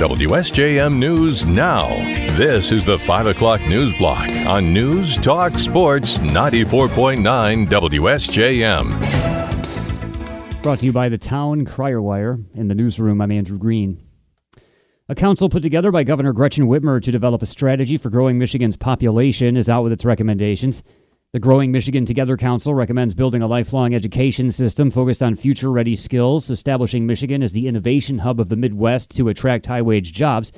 WSJM News Now. This is the 5 o'clock news block on News Talk Sports 94.9 WSJM. Brought to you by the Town Crier Wire. In the newsroom, I'm Andrew Green. A council put together by Governor Gretchen Whitmer to develop a strategy for growing Michigan's population is out with its recommendations. The Growing Michigan Together Council recommends building a lifelong education system focused on future ready skills, establishing Michigan as the innovation hub of the Midwest to attract high wage jobs,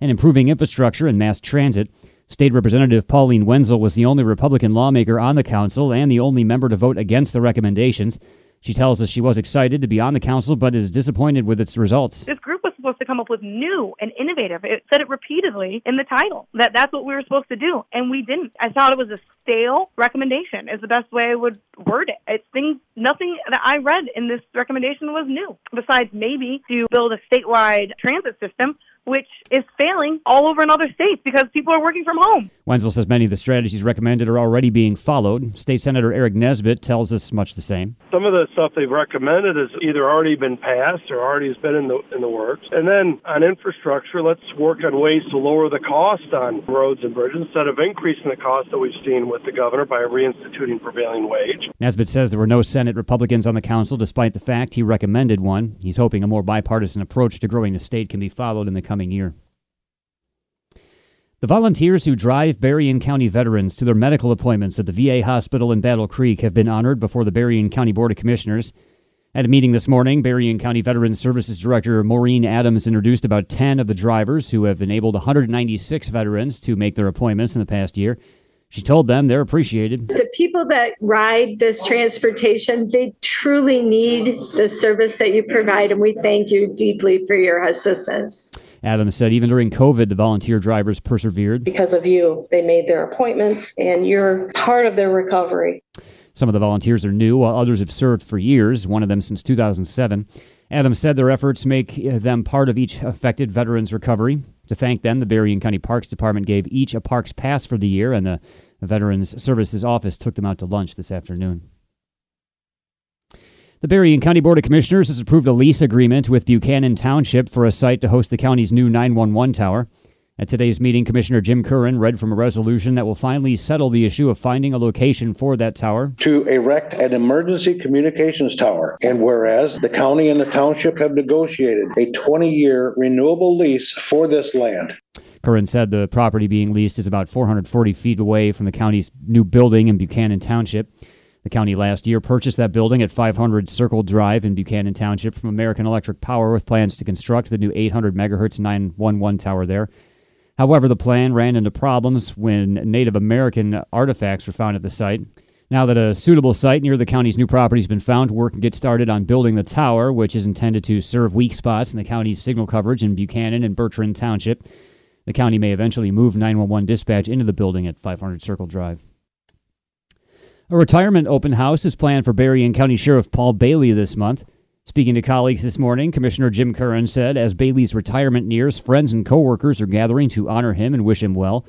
and improving infrastructure and mass transit. State Representative Pauline Wendzel was the only Republican lawmaker on the council and the only member to vote against the recommendations. She tells us she was excited to be on the council but is disappointed with its results. Supposed to come up with new and innovative. It said it repeatedly in the title that that's what we were supposed to do, and we didn't. I thought it was a stale recommendation. Is the best way I would word it. It's things nothing that I read in this recommendation was new. Besides maybe to build a statewide transit system which is failing all over in other states because people are working from home. Wendzel says many of the strategies recommended are already being followed. State Senator Aric Nesbitt tells us much the same. Some of the stuff they've recommended has either already been passed or already has been in the in the works. And then on infrastructure, let's work on ways to lower the cost on roads and bridges instead of increasing the cost that we've seen with the governor by reinstituting prevailing wage. Nesbitt says there were no Senate Republicans on the council despite the fact he recommended one. He's hoping a more bipartisan approach to growing the state can be followed in the coming year. The volunteers who drive Berrien County veterans to their medical appointments at the VA hospital in Battle Creek have been honored before the Berrien County Board of Commissioners. At a meeting this morning, Berrien County Veterans Services Director Maureen Adams introduced about 10 of the drivers who have enabled 196 veterans to make their appointments in the past year. She told them they're appreciated. The people that ride this transportation, they truly need the service that you provide, and we thank you deeply for your assistance. Adams said even during COVID, the volunteer drivers persevered. Because of you, they made their appointments, and you're part of their recovery. Some of the volunteers are new, while others have served for years, one of them since 2007. Adams said their efforts make them part of each affected veteran's recovery. To thank them, the Berrien County Parks Department gave each a parks pass for the year, and the Veterans Services Office took them out to lunch this afternoon. The Berrien County Board of Commissioners has approved a lease agreement with Buchanan Township for a site to host the county's new 911 tower. At today's meeting, Commissioner Jim Curran read from a resolution that will finally settle the issue of finding a location for that tower. To erect an emergency communications tower. And whereas the county and the township have negotiated a 20 year renewable lease for this land. Curran said the property being leased is about 440 feet away from the county's new building in Buchanan Township. The county last year purchased that building at 500 Circle Drive in Buchanan Township from American Electric Power with plans to construct the new 800 megahertz 911 tower there. However, the plan ran into problems when Native American artifacts were found at the site. Now that a suitable site near the county's new property has been found, work can get started on building the tower, which is intended to serve weak spots in the county's signal coverage in Buchanan and Bertrand Township. The county may eventually move 911 dispatch into the building at 500 Circle Drive. A retirement open house is planned for Berrien County Sheriff Paul Bailey this month. Speaking to colleagues this morning, Commissioner Jim Curran said as Bailey's retirement nears, friends and coworkers are gathering to honor him and wish him well.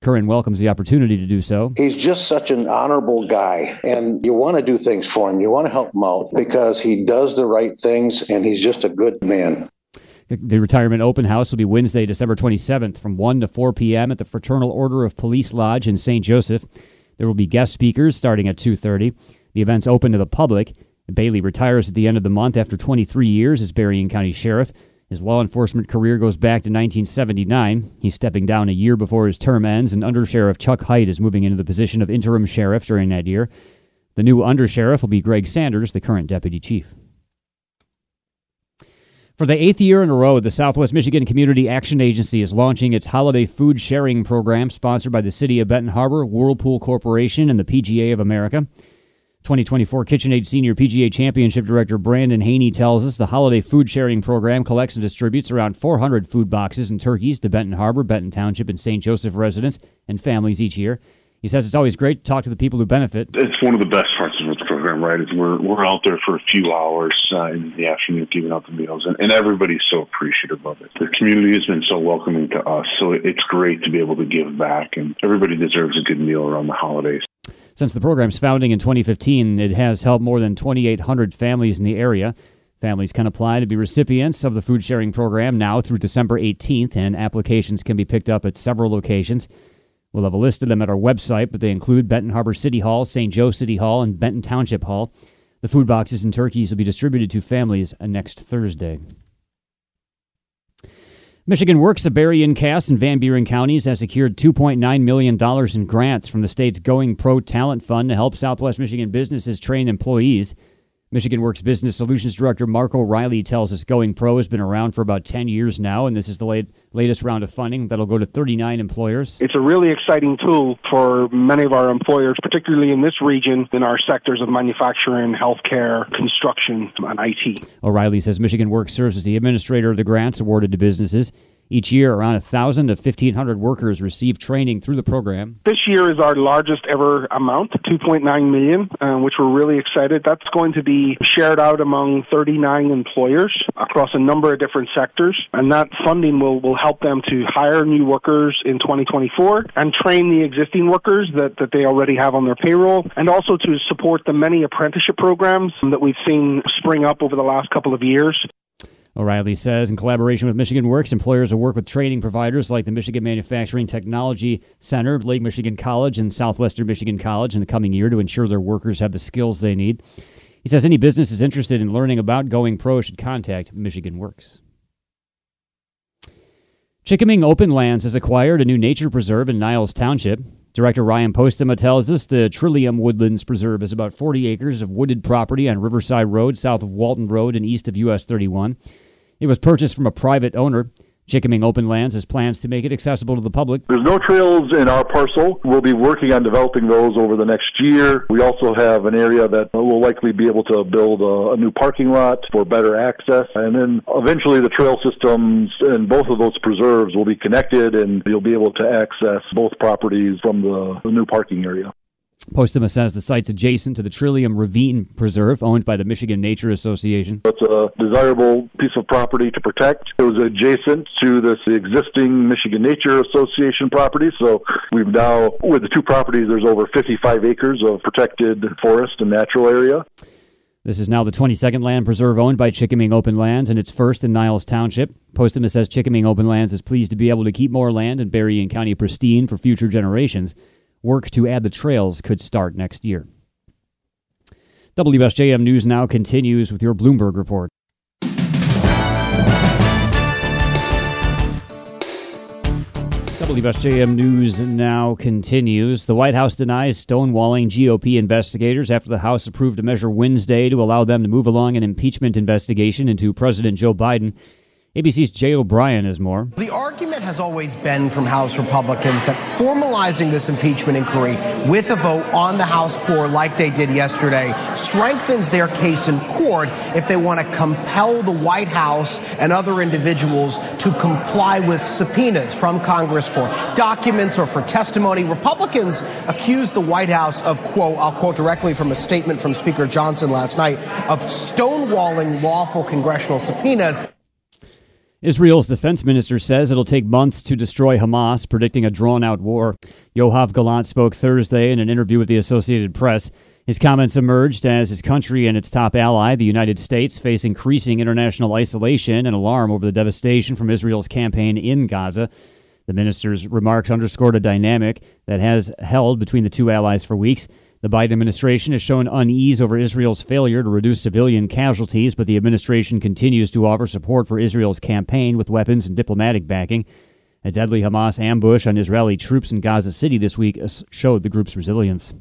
Curran welcomes the opportunity to do so. He's just such an honorable guy, and you want to do things for him. You want to help him out because he does the right things and he's just a good man. The retirement open house will be Wednesday, December 27th from 1 to 4 p.m. at the Fraternal Order of Police Lodge in St. Joseph. There will be guest speakers starting at 2:30. The event's open to the public. Bailey retires at the end of the month after 23 years as Berrien County Sheriff. His law enforcement career goes back to 1979. He's stepping down a year before his term ends, and Undersheriff Chuck Heit is moving into the position of interim sheriff during that year. The new undersheriff will be Greg Sanders, the current deputy chief. For the eighth year in a row, the Southwest Michigan Community Action Agency is launching its holiday food sharing program sponsored by the City of Benton Harbor, Whirlpool Corporation, and the PGA of America. 2024 KitchenAid Senior PGA Championship Director Brandon Haney tells us the holiday food sharing program collects and distributes around 400 food boxes and turkeys to Benton Harbor, Benton Township, and St. Joseph residents and families each year. He says it's always great to talk to the people who benefit. It's one of the best parts of the program, right? Is we're we're out there for a few hours uh, in the afternoon giving out the meals, and, and everybody's so appreciative of it. The community has been so welcoming to us, so it's great to be able to give back, and everybody deserves a good meal around the holidays. Since the program's founding in 2015, it has helped more than 2,800 families in the area. Families can apply to be recipients of the food sharing program now through December 18th, and applications can be picked up at several locations. We'll have a list of them at our website, but they include Benton Harbor City Hall, St. Joe City Hall, and Benton Township Hall. The food boxes and turkeys will be distributed to families next Thursday. Michigan Works of Berrien, Cass, and Van Buren counties has secured $2.9 million in grants from the state's Going Pro Talent Fund to help Southwest Michigan businesses train employees. Michigan Works Business Solutions Director Mark O'Reilly tells us Going Pro has been around for about 10 years now, and this is the late, latest round of funding that'll go to 39 employers. It's a really exciting tool for many of our employers, particularly in this region, in our sectors of manufacturing, healthcare, construction, and IT. O'Reilly says Michigan Works serves as the administrator of the grants awarded to businesses. Each year, around 1,000 to 1,500 workers receive training through the program. This year is our largest ever amount, 2.9 million, uh, which we're really excited. That's going to be shared out among 39 employers across a number of different sectors, and that funding will, will help them to hire new workers in 2024 and train the existing workers that, that they already have on their payroll, and also to support the many apprenticeship programs that we've seen spring up over the last couple of years. O'Reilly says, in collaboration with Michigan Works, employers will work with training providers like the Michigan Manufacturing Technology Center, Lake Michigan College, and Southwestern Michigan College in the coming year to ensure their workers have the skills they need. He says any business is interested in learning about Going Pro should contact Michigan Works. Chikaming Open Lands has acquired a new nature preserve in Niles Township. Director Ryan Postema tells us the Trillium Woodlands Preserve is about 40 acres of wooded property on Riverside Road, south of Walton Road and east of US 31. It was purchased from a private owner. Chikaming Open Lands has plans to make it accessible to the public. There's no trails in our parcel. We'll be working on developing those over the next year. We also have an area that will likely be able to build a, a new parking lot for better access. And then eventually the trail systems in both of those preserves will be connected and you'll be able to access both properties from the, the new parking area. Postema says the site's adjacent to the Trillium Ravine Preserve, owned by the Michigan Nature Association. It's a desirable piece of property to protect. It was adjacent to this existing Michigan Nature Association property, so we've now, with the two properties, there's over 55 acres of protected forest and natural area. This is now the 22nd land preserve owned by Chikaming Open Lands, and it's first in Niles Township. Postema says Chikaming Open Lands is pleased to be able to keep more land in Berrien County pristine for future generations. Work to add the trails could start next year. WSJM News now continues with your Bloomberg report. WSJM News now continues. The White House denies stonewalling GOP investigators after the House approved a measure Wednesday to allow them to move along an impeachment investigation into President Joe Biden. ABC's Jay O'Brien has more. The argument has always been from House Republicans that formalizing this impeachment inquiry with a vote on the House floor, like they did yesterday, strengthens their case in court if they want to compel the White House and other individuals to comply with subpoenas from Congress for documents or for testimony. Republicans accused the White House of, quote, I'll quote directly from a statement from Speaker Johnson last night, of stonewalling lawful congressional subpoenas. Israel's defense minister says it'll take months to destroy Hamas, predicting a drawn out war. Yoav Gallant spoke Thursday in an interview with the Associated Press. His comments emerged as his country and its top ally, the United States, face increasing international isolation and alarm over the devastation from Israel's campaign in Gaza. The minister's remarks underscored a dynamic that has held between the two allies for weeks. The Biden administration has shown unease over Israel's failure to reduce civilian casualties, but the administration continues to offer support for Israel's campaign with weapons and diplomatic backing. A deadly Hamas ambush on Israeli troops in Gaza City this week showed the group's resilience.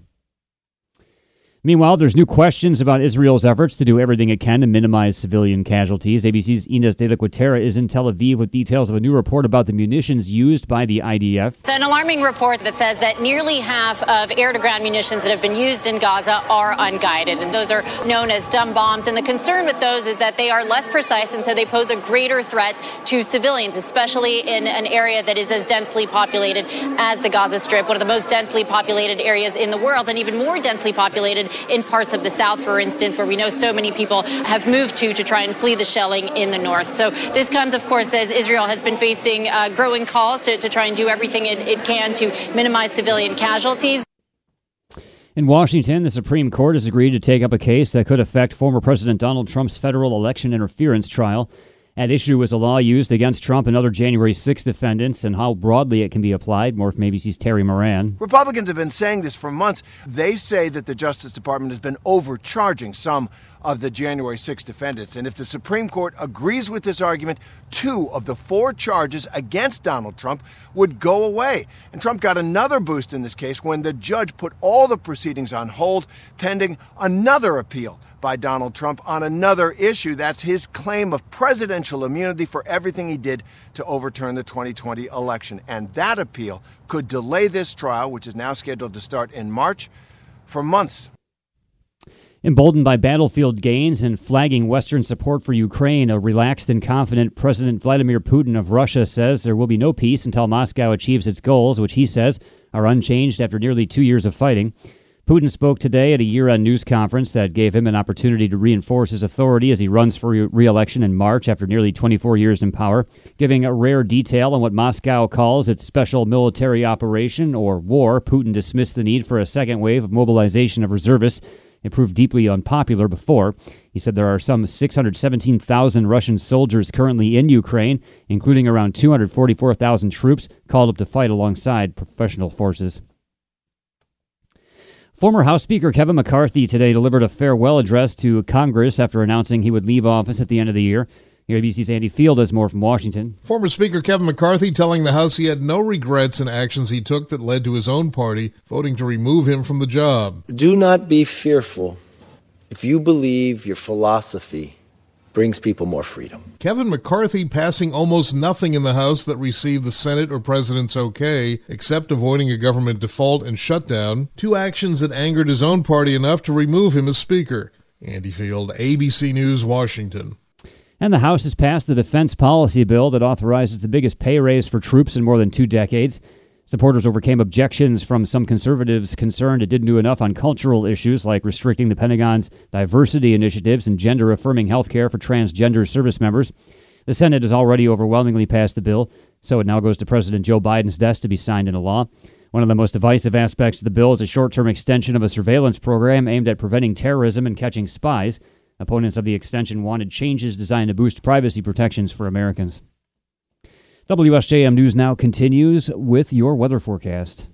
Meanwhile, there's new questions about Israel's efforts to do everything it can to minimize civilian casualties. ABC's Ines de la Cuetara is in Tel Aviv with details of a new report about the munitions used by the IDF. An alarming report that says that nearly half of air to ground munitions that have been used in Gaza are unguided, and those are known as dumb bombs. And the concern with those is that they are less precise, and so they pose a greater threat to civilians, especially in an area that is as densely populated as the Gaza Strip, one of the most densely populated areas in the world, and even more densely populated in parts of the south, for instance, where we know so many people have moved to to try and flee the shelling in the north. So this comes, of course, as Israel has been facing uh, growing calls to, to try and do everything it, it can to minimize civilian casualties. In Washington, the Supreme Court has agreed to take up a case that could affect former President Donald Trump's federal election interference trial. At issue is a law used against Trump and other January 6 defendants and how broadly it can be applied. More from ABC's Terry Moran. Republicans have been saying this for months. They say that the Justice Department has been overcharging some of the January 6 defendants. And if the Supreme Court agrees with this argument, two of the four charges against Donald Trump would go away. And Trump got another boost in this case when the judge put all the proceedings on hold pending another appeal by Donald Trump on another issue. That's his claim of presidential immunity for everything he did to overturn the 2020 election. And that appeal could delay this trial, which is now scheduled to start in March, for months. Emboldened by battlefield gains and flagging Western support for Ukraine, a relaxed and confident President Vladimir Putin of Russia says there will be no peace until Moscow achieves its goals, which he says are unchanged after nearly two years of fighting. Putin spoke today at a year end news conference that gave him an opportunity to reinforce his authority as he runs for re election in March after nearly 24 years in power, giving a rare detail on what Moscow calls its special military operation or war. Putin dismissed the need for a second wave of mobilization of reservists. It proved deeply unpopular before. He said there are some 617,000 Russian soldiers currently in Ukraine, including around 244,000 troops called up to fight alongside professional forces. Former House Speaker Kevin McCarthy today delivered a farewell address to Congress after announcing he would leave office at the end of the year. Here, ABC's Andy Field has more from Washington. Former Speaker Kevin McCarthy telling the House he had no regrets in actions he took that led to his own party voting to remove him from the job. Do not be fearful if you believe your philosophy brings people more freedom. Kevin McCarthy passing almost nothing in the House that received the Senate or President's okay, except avoiding a government default and shutdown, two actions that angered his own party enough to remove him as Speaker. Andy Field, ABC News, Washington. And the House has passed the defense policy bill that authorizes the biggest pay raise for troops in more than two decades. Supporters overcame objections from some conservatives concerned it didn't do enough on cultural issues like restricting the Pentagon's diversity initiatives and gender affirming health care for transgender service members. The Senate has already overwhelmingly passed the bill, so it now goes to President Joe Biden's desk to be signed into law. One of the most divisive aspects of the bill is a short term extension of a surveillance program aimed at preventing terrorism and catching spies. Opponents of the extension wanted changes designed to boost privacy protections for Americans. WSJM News now continues with your weather forecast.